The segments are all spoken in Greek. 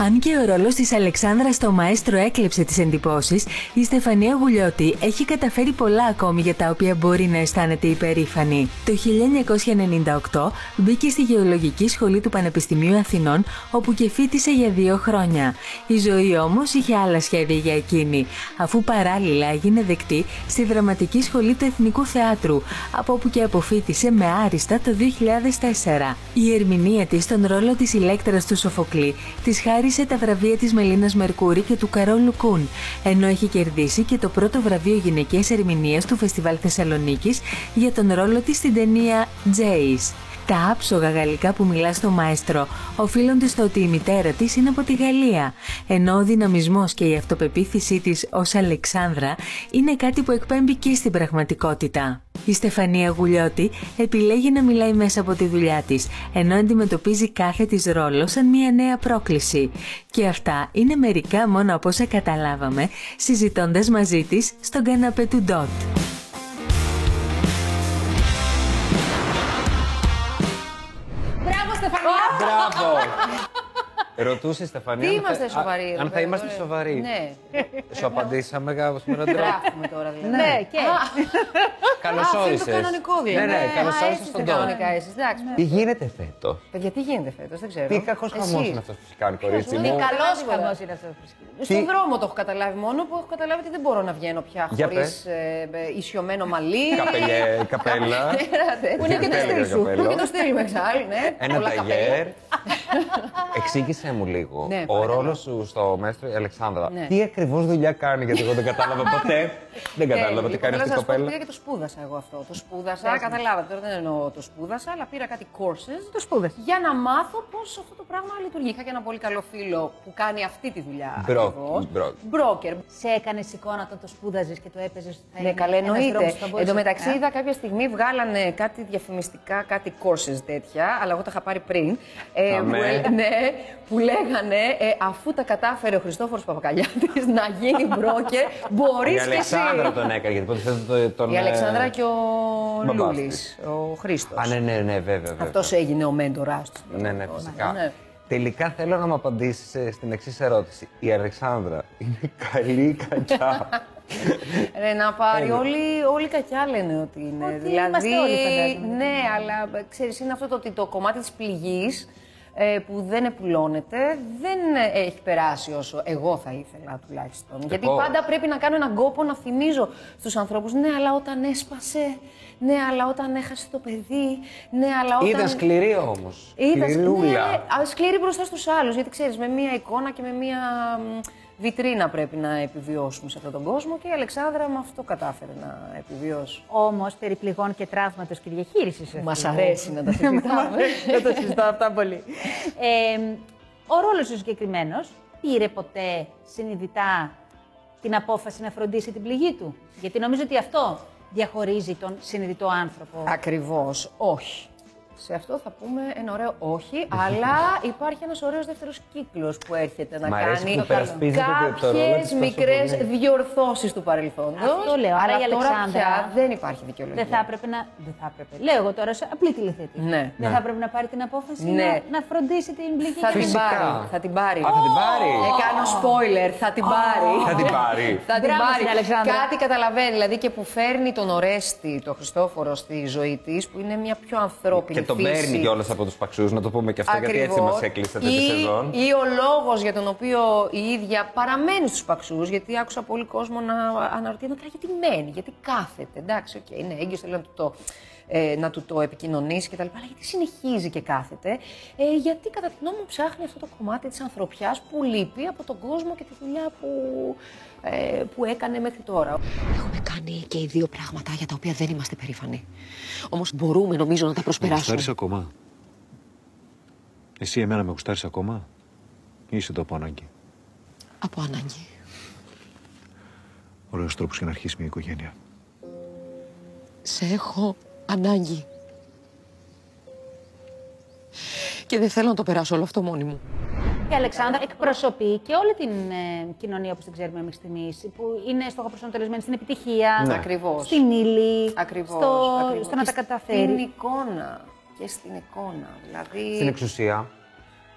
Αν και ο ρόλος της Αλεξάνδρας στο μαέστρο έκλεψε τις εντυπώσεις, η Στεφανία Γουλιώτη έχει καταφέρει πολλά ακόμη για τα οποία μπορεί να αισθάνεται υπερήφανη. Το 1998 μπήκε στη Γεωλογική Σχολή του Πανεπιστημίου Αθηνών, όπου και φίτησε για δύο χρόνια. Η ζωή όμως είχε άλλα σχέδια για εκείνη, αφού παράλληλα έγινε δεκτή στη Δραματική Σχολή του Εθνικού Θεάτρου, από όπου και αποφύτησε με άριστα το 2004. Η ερμηνεία της στον ρόλο της ηλέκτρας του Σοφοκλή της χάρισε τα βραβεία της Μελίνας Μερκούρη και του Καρόλου Κούν, ενώ έχει κερδίσει και το πρώτο βραβείο γυναικείας ερμηνείας του Φεστιβάλ Θεσσαλονίκης για τον ρόλο της στην ταινία «Jace». Τα άψογα γαλλικά που μιλά στο μαέστρο οφείλονται στο ότι η μητέρα της είναι από τη Γαλλία, ενώ ο δυναμισμός και η αυτοπεποίθησή της ως Αλεξάνδρα είναι κάτι που εκπέμπει και στην πραγματικότητα. Η Στεφανία Γουλιώτη επιλέγει να μιλάει μέσα από τη δουλειά της, ενώ αντιμετωπίζει κάθε της ρόλο σαν μια νέα πρόκληση. Και αυτά είναι μερικά μόνο από όσα καταλάβαμε συζητώντας μαζί της στον καναπέ του Ντότ. Ρωτούσε η Στεφανία. Τι αν θα- είμαστε α- σοβαροί, Αν εδώ θα πέρα, είμαστε ωραία. σοβαροί. Ναι. Σου απαντήσαμε κάπως με έναν τρόπο. Γράφουμε τώρα δηλαδή. Ναι, και. Καλώς Α, αυτό είναι όρισες. το κανονικό δηλαδή. Ναι, ναι, καλώς Α, όρισες έτσι στον είστε τόπο. κανονικά εσείς. Εντάξει. Τι γίνεται φέτο; Παιδιά, τι γίνεται φέτος, δεν ξέρω. Τι κακό χαμός Εσείς. είναι αυτός που έχει κάνει, κορίτσι είναι μου. καλά. Καλός τίποτα. χαμός είναι αυτός που σκέφτεται. Στον Τι- δρόμο το έχω καταλάβει μόνο που έχω καταλάβει ότι δεν μπορώ να βγαίνω πια Για χωρίς πες. ισιωμένο μαλλί. Καπελιέ, καπέλα. Πέρατε. Που είναι και το Τέλειο στυλ σου. καπέλο. Που είναι και το στυλ μου εξάλλου, ναι. Ένα Πολλά καπέλα. Ταγέρ. Εξήγησέ μου λίγο. Ναι, Ο παρακαλώ. ρόλος σου στο μέστρο η Αλεξάνδρα. Ναι. Τι ακριβώς δουλειά κάνει, γιατί εγώ δεν κατάλαβα ποτέ. Δεν κατάλαβα τι Ε, κάνει θέλω αυτή η να σας πω, κοπέλα. Πήγα και το σπούδασα εγώ αυτό. Το σπούδασα, καταλάβατε. Τώρα δεν εννοώ το σπούδασα, αλλά πήρα κάτι courses. Το σπούδασες. Για να μάθω πώς αυτό το πράγμα λειτουργεί. Είχα και ένα πολύ καλό φίλο που κάνει αυτή τη δουλειά. Μπρο- ακριβώς. μπρο- Μπρόκερ. Σε έκανες εικόνα όταν το σπούδαζες και το έπαιζες. Ναι, καλά, εννοείται. Εν τω Ε; μεταξύ, είδα κάποια στιγμή βγάλανε κάτι διαφημιστικά, κάτι courses τέτοια, αλλά εγώ τα είχα πάρει πριν. Ε, Αμέ. που, ε- ναι, που λέγανε ε, αφού τα κατάφερε ο Χριστόφορος Παπακαλιάτης να γίνει μπρόκερ, μπορείς Η και εσύ. Αλεξάνδρα τον έκανε, γιατί ποτέ δεν το- τον. Η ε, Αλεξάνδρα και ο μπαμπάς Λούλης, της. ο Χρήστος. Α, ναι, ναι, ναι, βέβαια. βέβαια. Αυτός έγινε ο μέντορά του. Ναι, ναι, φυσικά. Ναι. Τελικά θέλω να μου απαντήσεις στην εξής ερώτηση. Η Αλεξάνδρα είναι καλή ή κακιά; Ρε, να πάρει. Έλα. Όλοι, όλοι κακιά λένε ότι είναι. Ότι δηλαδή, είμαστε όλοι, φαντάζομαι. Ναι, αλλά ξέρεις, είναι αυτό το ότι το κομμάτι της πληγής που δεν επουλώνεται δεν ε, έχει περάσει όσο εγώ θα ήθελα τουλάχιστον. Γιατί Εγώ. πάντα πρέπει να κάνω έναν κόπο να θυμίζω στους ανθρώπους ναι, αλλά όταν έσπασε, ναι, αλλά όταν έχασε το παιδί, ναι, αλλά όταν. Ήταν σκληρή όμως. Είδα Σκληρούλα. ναι, α, σκληρή μπροστά στους άλλους, γιατί ξέρεις, με μία εικόνα και με μία μ, βιτρίνα πρέπει να επιβιώσουμε σε αυτόν τον κόσμο και η Αλεξάνδρα με αυτό κατάφερε να επιβιώσει. Όμως περί πληγών και τραύματος και διαχείρισης. Μας αρέσει να τα συζητάμε. Δεν το συζητάω αυτά πολύ. Ε, ο ρόλος σου συγκεκριμένος πήρε ποτέ συνειδητά την απόφαση να φροντίσει την πληγή του; Γιατί νομίζω ότι αυτό διαχωρίζει τον συνειδητό άνθρωπο. Ακριβώς, όχι. Σε αυτό θα πούμε ένα ωραίο όχι, αλλά υπάρχει ένας ωραίος δεύτερος κύκλος που έρχεται να Μ' αρέσει κάνει που υπερασπίζεται το ρόλο κάποιες της τόσο μικρές πολύ. διορθώσεις του παρελθόντος. Αυτό λέω. Άρα αλλά η τώρα Αλεξάνδρα πια δεν υπάρχει δικαιολογία. Δεν θα έπρεπε να. Δεν θα έπρεπε. Λέω εγώ τώρα σε απλή τηλεθέτη. Ναι. Δεν θα έπρεπε να πάρει την απόφαση Ναι. να, να φροντίσει την πληγή Θα και την Φυσικά. πάρει. Θα την πάρει. Α, θα την πάρει. Ε, κάνω spoiler. Θα την πάρει. Θα την πάρει. Θα την Μπράβο πάρει. στην Αλεξάνδρα. Κάτι καταλαβαίνει. Δηλαδή και που φέρνει τον Ορέστη, τον Χριστόφορο στη ζωή της, που είναι μια πιο ανθρώπινη Και τον φύση. παίρνει κιόλας από τους Παξούς, να το πούμε και αυτό, γιατί έτσι Ακριβώς. μας έκλεισατε τη Ή- σεζόν. Ή ο λόγος για τον οποίο η ίδια παραμένει στους Παξούς, γιατί άκουσα πολύ κόσμο να αναρωτιέται τώρα γιατί μένει, γιατί κάθεται. Εντάξει, οκ, είναι έγκυος, θέλω να του το, ε, να του το επικοινωνήσει κτλ. Αλλά γιατί συνεχίζει και κάθεται. Ε, γιατί κατά τη γνώμη μου ψάχνει αυτό το κομμάτι της ανθρωπιάς που λείπει από τον κόσμο και τη δουλειά που, ε, που έκανε μέχρι τώρα. Έχουμε κάνει και οι δύο πράγματα για τα οποία δεν είμαστε περήφανοι. Όμως μπορούμε νομίζω να τα προσπεράσουμε. γουστάρεις ακόμα; Εσύ εμένα με γουστάρεις ακόμα; Ή είσαι το από ανάγκη. Από ανάγκη. Ωραίος τρόπος για να αρχίσει μια οικογένεια. Σε έχω ανάγκη. Και δεν θέλω να το περάσω όλο αυτό μόνη μου. Η Αλεξάνδρα εκπροσωπεί και όλη την ε, κοινωνία όπως την ξέρουμε μέχρι στιγμής, που είναι στοχοπροσανατολισμένη στην επιτυχία, Ναι. Ακριβώς. στην ύλη, Ακριβώς, στο, ακριβώς. στο να Και τα καταφέρει. Στην εικόνα. Και στην εικόνα. Δηλαδή. Στην εξουσία.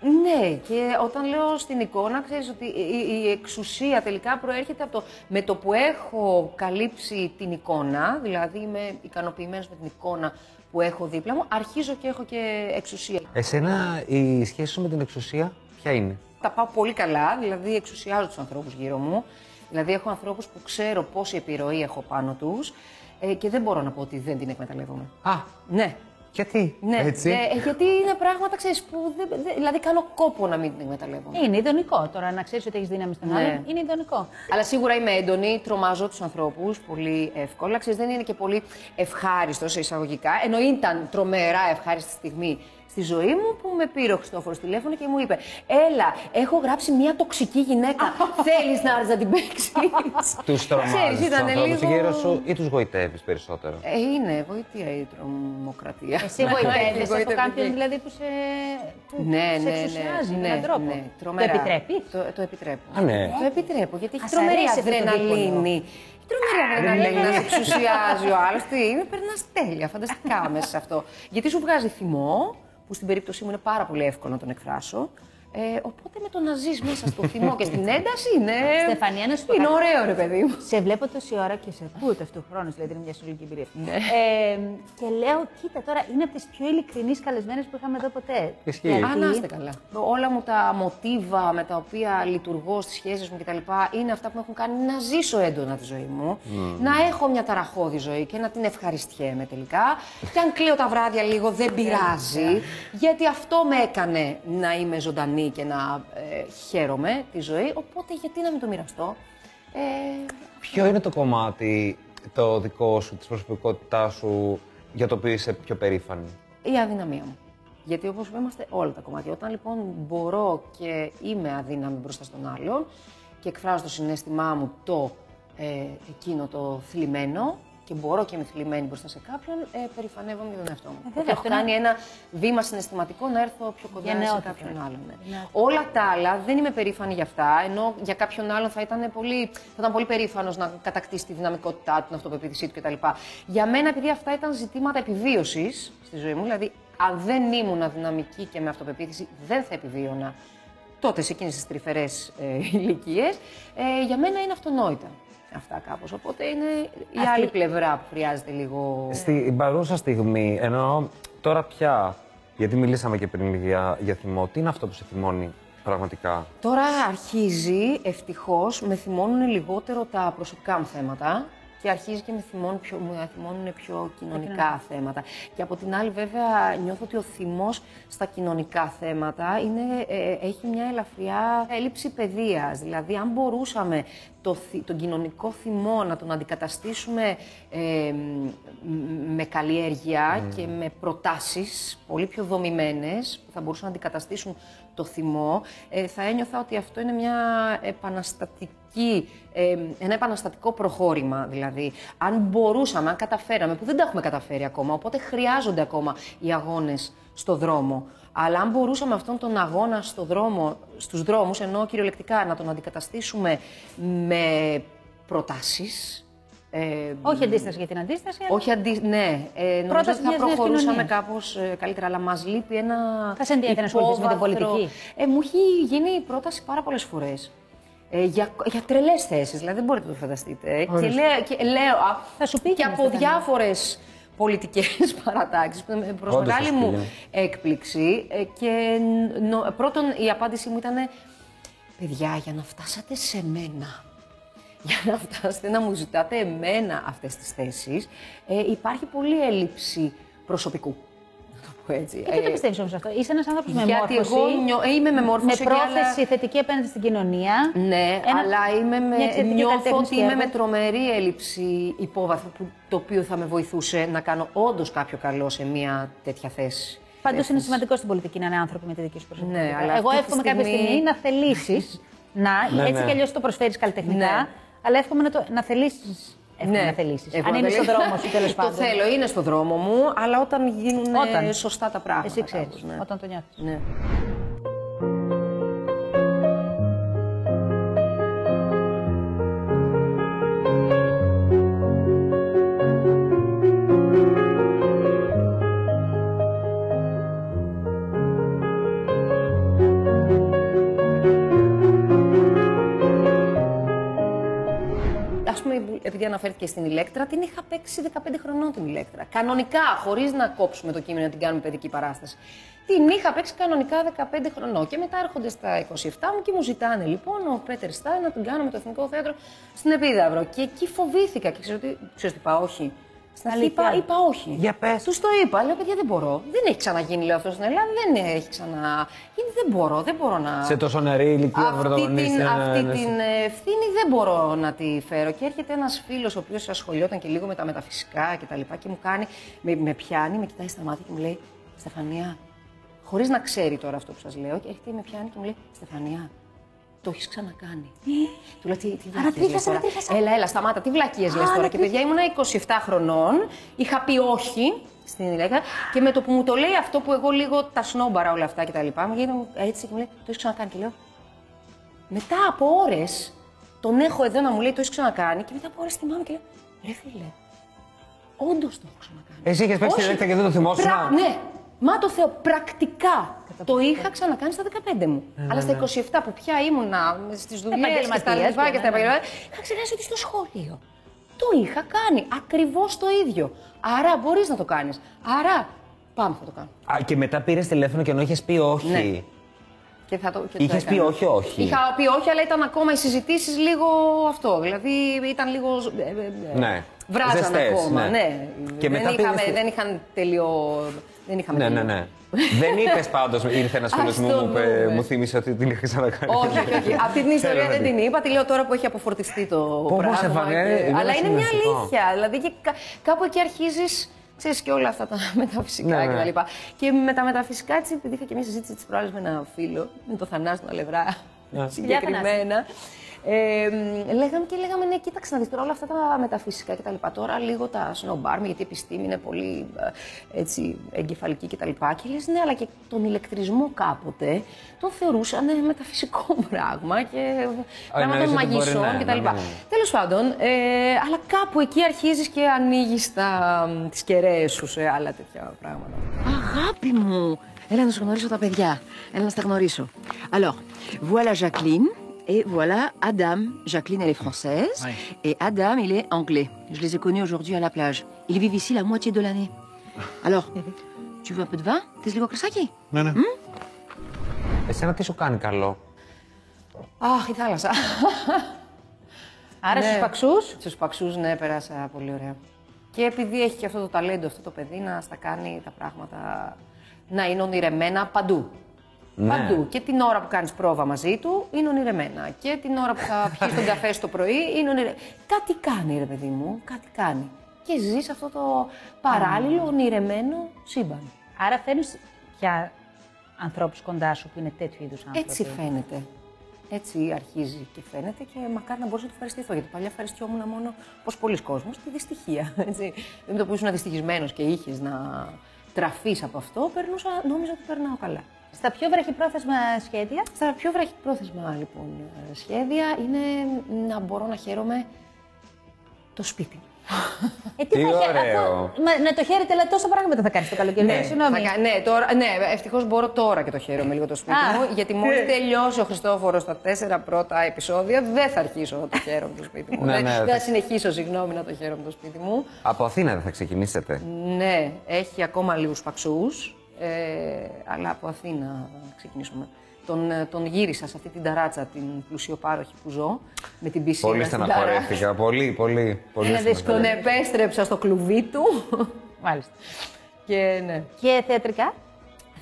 Ναι, και όταν λέω στην εικόνα, ξέρεις ότι η, η εξουσία τελικά προέρχεται από το με το που έχω καλύψει την εικόνα, δηλαδή είμαι ικανοποιημένος με την εικόνα που έχω δίπλα μου, αρχίζω και έχω και εξουσία. Εσένα η σχέση σου με την εξουσία ποια είναι; Τα πάω πολύ καλά, δηλαδή εξουσιάζω τους ανθρώπους γύρω μου. Δηλαδή έχω ανθρώπους που ξέρω πόση επιρροή έχω πάνω τους ε, και δεν μπορώ να πω ότι δεν την εκμεταλλεύομαι. Α, Ναι, γιατί ναι. έτσι. Ε, γιατί είναι πράγματα, ξέρεις, που δεν, δεν- δηλαδή κάνω κόπο να μην την εκμεταλλεύομαι. Είναι ιδονικό τώρα να ξέρεις ότι έχεις δύναμη στον Ναι. άλλον. Είναι ιδονικό. Αλλά σίγουρα είμαι έντονη, τρομάζω τους ανθρώπους πολύ εύκολα. Ξέρεις, δεν είναι και πολύ ευχάριστος σε εισαγωγικά. Ενώ ήταν τρομερά ευχάριστη στιγμή στη ζωή μου που με πήρε ο Χριστόφορος τηλέφωνο και μου είπε: Έλα, έχω γράψει μια τοξική γυναίκα. Θέλεις να έρθεις να την παίξεις; Τους τρομάζεις τους ήταν ανθρώπους λίγο. γύρω σου ή τους γοητεύεις περισσότερο; Ε, είναι βοήθεια η τρομοκρατία. Εσύ βοηθεύει από Βοηθεύει. κάποιον δηλαδή που σε, που Ναι, σε ναι, εξουσιάζει ναι, με ναι, έναν τρόπο. ναι, το τρομερά. επιτρέπεις; Το, το επιτρέπω. Α, ναι. Το επιτρέπω, γιατί έχει Ας τρομερή αρέσει αυτό το αδρεναλίνη. Έχει Τρομερή αδρεναλίνη να σε εξουσιάζει ο άλλος. Τι είναι, περνάς τέλεια, φανταστικά μέσα σε αυτό. Γιατί σου βγάζει θυμό, που στην περίπτωσή μου είναι πάρα πολύ εύκολο να τον εκφράσω. Ε, οπότε με το να ζει μέσα στο θυμό και στην ένταση είναι. Στεφανία, να σου πω Είναι κάτι. ωραίο, ρε παιδί μου. Σε βλέπω τόση ώρα και σε ακούω ταυτόχρονα, δηλαδή είναι μια συνολική εμπειρία. Ναι. Ε, και λέω, κοίτα τώρα, είναι από τις πιο ειλικρινείς καλεσμένες που είχαμε εδώ ποτέ. Ισχύει. Γιατί- Α, να είστε καλά. Όλα μου τα μοτίβα με τα οποία λειτουργώ στις σχέσεις μου κτλ. είναι αυτά που με έχουν κάνει να ζήσω έντονα τη ζωή μου. Να έχω μια ταραχώδη ζωή και να την ευχαριστιέμαι τελικά. και αν κλαίω τα βράδια λίγο δεν πειράζει. γιατί αυτό με έκανε να είμαι ζωντανή και να ε, χαίρομαι τη ζωή. Οπότε γιατί να μην το μοιραστώ; Ε, Ποιο είναι το κομμάτι το δικό σου, της προσωπικότητάς σου, για το οποίο είσαι πιο περήφανη; η αδυναμία μου. Γιατί όπως είπα, είμαστε όλα τα κομμάτια. Όταν λοιπόν μπορώ και είμαι αδύναμη μπροστά στον άλλον και εκφράζω το συνέστημά μου το ε, εκείνο το θλιμμένο και μπορώ και είμαι θλιμμένη μπροστά σε κάποιον, ε, περηφανεύομαι για τον εαυτό μου. βέβαια, Ότι έχω αυτό είναι- κάνει ένα βήμα συναισθηματικό να έρθω πιο κοντά σε Γενναιότητα. κάποιον άλλον. ναι. Γενναιότητα. Όλα τα άλλα δεν είμαι περήφανη για αυτά, ενώ για κάποιον άλλον θα ήταν πολύ, θα ήταν πολύ περήφανος να κατακτήσει τη δυναμικότητά του, την αυτοπεποίθησή του κτλ. Για μένα, επειδή αυτά ήταν ζητήματα επιβίωσης στη ζωή μου, δηλαδή αν δεν ήμουν αδυναμική και με αυτοπεποίθηση, δεν θα επιβίωνα τότε σε εκείνες τις τρυφερές ε, ηλικίες. Ε, για μένα είναι αυτονόητα αυτά κάπως. Οπότε είναι η άλλη πλευρά που χρειάζεται λίγο... Στην παρούσα στιγμή, ενώ τώρα πια, γιατί μιλήσαμε και πριν για, για θυμό, τι είναι αυτό που σε θυμώνει πραγματικά; Τώρα αρχίζει, ευτυχώς, με θυμώνουν λιγότερο τα προσωπικά μου θέματα και αρχίζει και με θυμώνουν πιο, με θυμώνουν πιο κοινωνικά θέματα. Και από την άλλη, βέβαια, νιώθω ότι ο θυμός στα κοινωνικά θέματα είναι, ε, έχει μια ελαφριά έλλειψη παιδείας. Δηλαδή, αν μπορούσαμε το, θυ- τον κοινωνικό θυμό να τον αντικαταστήσουμε ε, μ- με καλλιέργεια και με προτάσεις πολύ πιο δομημένες που θα μπορούσαν να αντικαταστήσουν το θυμό, ε, θα ένιωθα ότι αυτό είναι μια επαναστατική, ε, ένα επαναστατικό προχώρημα. Δηλαδή, αν μπορούσαμε, αν καταφέραμε, που δεν τα έχουμε καταφέρει ακόμα, οπότε χρειάζονται ακόμα οι αγώνες στο δρόμο. Αλλά αν μπορούσαμε αυτόν τον αγώνα στο δρόμο, στους δρόμους, ενώ κυριολεκτικά να τον αντικαταστήσουμε με προτάσεις, ε, Όχι αντίσταση για την αντίσταση, αλλά όχι αντί... Ναι, ε, νομίζω Πρόταση ότι θα μιας νέας προχωρούσαμε κοινωνίας. κάπως ε, καλύτερα, αλλά μας λείπει ένα Θα σε ενδιαφέρει να ασχοληθείς με την υπόβαθρο. πολιτική; Ε, μου έχει γίνει η πρόταση πάρα πολλές φορές. Ε, για, για τρελές θέσεις, δηλαδή δεν μπορείτε να το φανταστείτε. Και λέω, και λέω α, Θα σου και πήγαινε, από Στέφανη. Διάφορες πολιτικές παρατάξεις, που με- προς Όντως μεγάλη θα σου μου πήγαινε. έκπληξη. ε, και νο- πρώτον η απάντησή μου ήταν, παιδιά, για να φτάσατε σε μένα, για να φτάσετε να μου ζητάτε εμένα αυτές τις θέσεις, ε, υπάρχει πολύ έλλειψη προσωπικού. Να το πω έτσι. Γιατί το Ε, πιστεύεις όμως αυτό; Είσαι ένας άνθρωπος με γιατί μόρφωση. εγώ νιώ- ε, είμαι με μόρφωση Με και πρόθεση άλλα- θετική απέναντι στην κοινωνία. Ναι, Ένα- αλλά είμαι με, μια εξαιρετική νιώθω καλλιτέχνης ότι είμαι έργο. με τρομερή έλλειψη υπόβαθρου, που, το οποίο θα με βοηθούσε να κάνω όντως κάποιο καλό σε μια τέτοια θέση. Πάντως είναι σημαντικό στην πολιτική να είναι άνθρωποι με τη δική σου προσωπικότητα. Ναι, αλλά Εγώ αυτή τη εύχομαι κάποια στιγμή- στιγμή να θελήσεις να. Ναι, έτσι ναι. κι αλλιώς το προσφέρεις καλλιτεχνικά. Ναι. Αλλά εύχομαι να, το, να θελήσεις. Εύχομαι να θελήσεις. Εγώ Αν να είναι στον θελήσω. δρόμο σου, τέλος πάντων. Το θέλω, είναι στο δρόμο μου, αλλά όταν γίνουν ε, Όταν. σωστά τα πράγματα. Εσύ ξέρεις. κάπως, ναι. Όταν το νιώθεις. Ναι. Αναφέρθηκε στην ηλέκτρα, την είχα παίξει 15 χρονών την ηλέκτρα. Κανονικά, χωρίς να κόψουμε το κείμενο να την κάνουμε παιδική παράσταση. Την είχα παίξει κανονικά 15 χρονών. Και μετά έρχονται στα 27 μου και μου ζητάνε λοιπόν ο Πέτερ Στάιν να την κάνουμε το Εθνικό Θέατρο στην Επίδαυρο. Και εκεί φοβήθηκα και ξέρω τι, ξέρεις τι είπα, όχι. Στην αρχή είπα, είπα όχι. Για πες. Τους το είπα. Λέω, παιδιά, δεν μπορώ. Δεν έχει ξαναγίνει, λέω αυτός στην Ελλάδα. Δεν έχει ξανά. Γιατί δεν μπορώ, δεν μπορώ να. Σε τόσο νεαρή ηλικία αυτή πρωταγωνίστρια. την, ναι, αυτή ναι, ναι. την ε, ευθύνη δεν μπορώ να τη φέρω. Και έρχεται ένας φίλος, ο οποίος ασχολιόταν και λίγο με τα μεταφυσικά και τα λοιπά και μου κάνει, με, με πιάνει, με κοιτάει στα μάτια και μου λέει Στεφανία, χωρίς να ξέρει τώρα αυτό που σας λέω, και έρχεται με πιάνει και μου λέει Στεφανία, το έχεις ξανακάνει. Του λέω τι, τι βλακίες λες Ανατρίχιασα, τώρα. ανατρίχιασα. Έλα, έλα, σταμάτα, τι βλακίες λες τώρα. Και παιδιά ήμουνα 27 χρονών, είχα πει όχι στην ηλέκτρα και με το που μου το λέει αυτό που εγώ λίγο τα σνόμπαρα όλα αυτά και τα λοιπά, μου γίνεται έτσι και μου λέει το έχεις ξανακάνει. Και λέω μετά από ώρες τον έχω εδώ να μου λέει το έχεις ξανακάνει και μετά από ώρες θυμάμαι και λέω ρε φίλε, όντως το έχω ξανακάνει. Εσύ είχες παίξει Όχι. ηλέκτρα και δεν το θυμόσουν. Πρα- Ναι, μα το Θεό, πρακτικά. Το είχα ξανακάνει στα 15 μου. Ναι, Αλλά στα 27 που πια ήμουνα στις δουλειές και στα Επαγγελματίας λοιπά και και στα ναι, ναι. επαγγελματικά, είχα ξεχάσει ότι στο σχολείο. Το είχα κάνει ακριβώς το ίδιο. Άρα μπορείς να το κάνεις. Άρα πάμε θα το κάνω. Α, και μετά πήρες τηλέφωνο και ενώ είχες πει όχι. Ναι. Και θα το, και το Είχες πει έκανα. όχι, όχι. Είχα πει όχι, αλλά ήταν ακόμα οι συζητήσεις λίγο αυτό. Δηλαδή ήταν λίγο. ε, ε, ε, Ναι. Βράζαν Ζεστές, ακόμα. ναι. Ναι. Και δεν, μετά είχαμε, πήγες- δεν είχαν τελειώ. Δεν είχαμε Ναι, ναι, τελειώ. ναι. δεν είπες πάντως, ήρθε ένας φίλο Ας μου, το μου, είπε- δούμε. μου θύμισε ότι την είχα ξανακάνει. Όχι, όχι, όχι. Αυτή την ιστορία Θέλω να δεν την είπα. Τη λέω τώρα που έχει αποφορτιστεί το πω, πράγμα. Στεφανία, και- είναι Αλλά ένα είναι μια συναισθητικό. αλήθεια. Δηλαδή και κα- κάπου εκεί αρχίζεις. Ξέρεις και όλα αυτά τα μεταφυσικά Ναι, και ναι. τα λοιπά. Και με τα μεταφυσικά, έτσι, επειδή είχα και μια συζήτηση τη προάλλη με ένα φίλο, με το Θανάση τον Αλευρά, Ναι. συγκεκριμένα. Ε, μ, λέγαμε και λέγαμε, ναι, κοίταξε να δεις τώρα όλα αυτά τα μεταφυσικά και τα λοιπά. Τώρα λίγο τα σνομπάρουμε, γιατί η επιστήμη είναι πολύ ε, έτσι, εγκεφαλική και τα λοιπά. Και λες, ναι, αλλά και τον ηλεκτρισμό κάποτε τον θεωρούσαν ε, μεταφυσικό πράγμα και πράγματα εννοείς των ότι μπορεί, μαγισσών ναι, και τα ναι, λοιπά. ναι, ναι. Τέλος πάντων, ε, αλλά κάπου εκεί αρχίζεις και ανοίγεις τα, μ, τις κεραίες σου σε άλλα τέτοια πράγματα. Αγάπη μου! Έλα να σου γνωρίσω τα παιδιά. Έλα να στα γνωρίσω. Alors, voilà Jacqueline. Et voilà Adam. Jacqueline, elle est française. Et Adam, il est anglais. Je les ai connus aujourd'hui à la plage. Ils vivent ici la moitié de l'année. Alors, tu veux un peu de vin; T'es λίγο κρασάκι Ναι, ναι. Εσένα τι σου κάνει καλό. Αχ, η θάλασσα. Άρα Ναι. στους παξούς; Στους παξούς, ναι, πέρασα πολύ ωραία. Και επειδή έχει και αυτό το ταλέντο αυτό το παιδί να στα κάνει τα πράγματα να είναι ονειρεμένα παντού. Ναι. Παντού. Και την ώρα που κάνεις πρόβα μαζί του είναι ονειρεμένα. Και την ώρα που θα πιεις τον καφέ στο πρωί είναι ονειρεμένα. Κάτι κάνει, ρε παιδί μου, κάτι κάνει. Και ζεις σε αυτό το παράλληλο ονειρεμένο σύμπαν. Άρα φέρνεις πια ανθρώπους κοντά σου που είναι τέτοιου είδους άνθρωποι. Έτσι φαίνεται. Έτσι αρχίζει και φαίνεται και μακάρι να μπορούσα να του ευχαριστηθώ. Γιατί παλιά ευχαριστιόμουν μόνο, όπω πολλοί κόσμοι, τη δυστυχία. Έτσι. Δεν με το που ήσουν δυστυχισμένος και είχες να τραφείς από αυτό, περνούσα, νόμιζα ότι περνάω καλά. Στα πιο βραχυπρόθεσμα σχέδια. Στα πιο βραχυπρόθεσμα λοιπόν ε, σχέδια είναι να μπορώ να χαίρομαι το σπίτι μου. Ε, Τι θα χε- ωραίο. αφού- Μα, ναι, το χαίρετε, αλλά τόσα πράγματα θα κάνεις το καλοκαίρι. Ναι, συγγνώμη. Θα κα- ναι, τώρα, ναι ευτυχώς μπορώ τώρα και το χαίρομαι λίγο το σπίτι Α. μου. Γιατί μόλις τελειώσει ο Χριστόφορος τα τέσσερα πρώτα επεισόδια, δεν θα αρχίσω να το χαίρομαι το σπίτι μου. Ναι, δεν, ναι, δεν θα- θα συνεχίσω, συγγνώμη, να το χαίρομαι το σπίτι μου. Από Αθήνα δεν θα ξεκινήσετε. Ναι, έχει ακόμα λίγους παξούς. Ε, αλλά από Αθήνα θα ξεκινήσουμε. Τον, ε, τον γύρισα σε αυτή την ταράτσα, την πλουσιοπάροχη που ζω, με την πισίνα Πολύ στην ταράτσα. στεναχωρέθηκα. Πολύ, πολύ. πολύ Είναι δύσκολο. Τον στεναχωρέθηκα. επέστρεψα στο κλουβί του. Μάλιστα. και ναι. Και θεατρικά;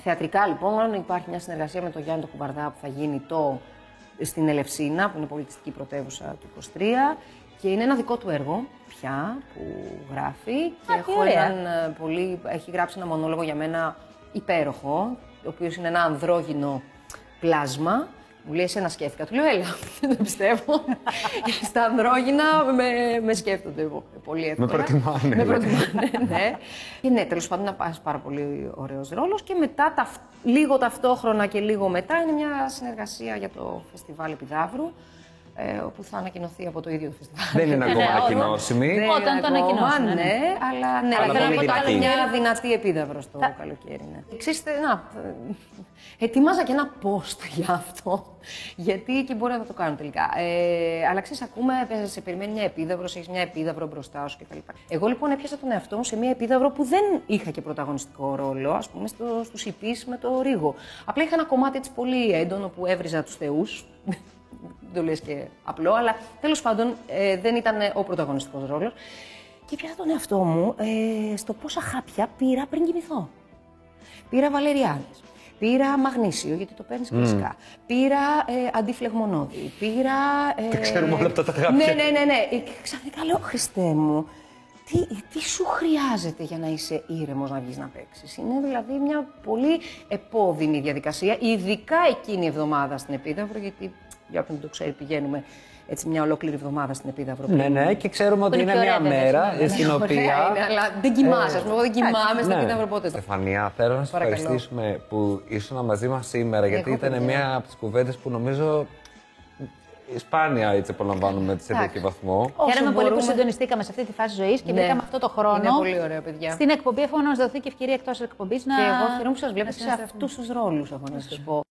Θεατρικά λοιπόν υπάρχει μια συνεργασία με τον Γιάννη το Κουβαρδά που θα γίνει το στην Ελευσίνα, που είναι πολιτιστική πρωτεύουσα του 23 και είναι ένα δικό του έργο πια που γράφει και τι έχω ωραία. έναν ε, πολύ, έχει γράψει ένα μονόλογο για μένα υπέροχο, ο οποίος είναι ένα ανδρόγυνο πλάσμα. Μου λέει, εσένα σκέφτηκα. Του λέω, έλα, δεν το πιστεύω. Στα ανδρόγυνα με, με σκέφτονται πολύ εύκολα. προτιμάνε, Με δηλαδή. προτιμάνε, ναι. Και ναι, τέλος πάντων, είναι ένα πάρα πολύ ωραίος ρόλος. Και μετά, ταυτ- λίγο ταυτόχρονα και λίγο μετά, είναι μια συνεργασία για το φεστιβάλ Επιδαύρου. Ε, όπου θα ανακοινωθεί από το ίδιο το φεστιβάλ. Δεν είναι Ναι, ακόμα ναι, ανακοινώσιμη. Δεν είναι Όταν το ακόμα, ανακοινώσουν, ναι. Ναι, αλλά ναι, Αλλά θέλω πολύ να πω ότι δυνατή. μια δυνατή επίδαυρο το καλοκαίρι. Ναι. Ξέρετε, να, ε, ετοιμάζα και ένα post για αυτό, γιατί και μπορεί να το κάνω τελικά. Ε, αλλά ξέρεις, ακούμε, ε, σε περιμένει μια επίδαυρο, έχεις μια επίδαυρο μπροστά σου κτλ. Εγώ λοιπόν έπιασα τον εαυτό μου σε μια επίδαυρο που δεν είχα και πρωταγωνιστικό ρόλο, ας πούμε, στο, στους υπείς με το Ρίγο. Απλά είχα ένα κομμάτι έτσι πολύ έντονο που έβριζα τους θεούς. Δεν το λες και απλό, αλλά τέλος πάντων ε, δεν ήταν ο πρωταγωνιστικός ρόλος. Και πιάσα τον εαυτό μου ε, στο πόσα χάπια πήρα πριν κοιμηθώ. Πήρα βαλεριάνες, πήρα μαγνήσιο, γιατί το παίρνεις κλασικά. Πήρα ε, αντιφλεγμονώδη, πήρα... Ε, Τα ξέρουμε όλα αυτά τα χάπια. Ναι, ναι, ναι, ναι. Ε, Και ξαφνικά λέω, Χριστέ μου, τι, τι σου χρειάζεται για να είσαι ήρεμος να βγεις να παίξεις; Είναι δηλαδή μια πολύ επώδυνη διαδικασία, ειδικά εκείνη η εβδομάδα στην Επίδαυρο, γιατί για όποιον δεν το ξέρει πηγαίνουμε έτσι μια ολόκληρη εβδομάδα στην Επίδαυρο. Ναι, ναι, και ξέρουμε ότι είναι είναι πιο μια ωραία, βέβαια, μέρα σήμερα. στην Ωραία οποία. είναι, αλλά δεν κοιμάσαι. ας πούμε, εγώ δεν κοιμάμαι στην Ναι. Επίδαυρο ποτέ. Στεφανία, θέλω να σας Παρακαλώ. ευχαριστήσουμε που ήσουν μαζί μας σήμερα, γιατί Εγώ, ήταν παιδιά. μια από τις κουβέντες που νομίζω σπάνια έτσι απολαμβάνουμε σε τέτοιο βαθμό. Όσο Χαίρομαι πολύ που μπορούμε. συντονιστήκαμε σε αυτή τη φάση ζωής και Ναι. βρήκαμε αυτό το χρόνο. Είναι πολύ ωραίο, παιδιά. Στην εκπομπή, αφού να μας δοθεί και ευκαιρία εκτός εκπομπής να. Και εγώ χαίρομαι που σας βλέπω να σε συνεργαστούμε. αυτούς τους ρόλους, έχω να σας πω.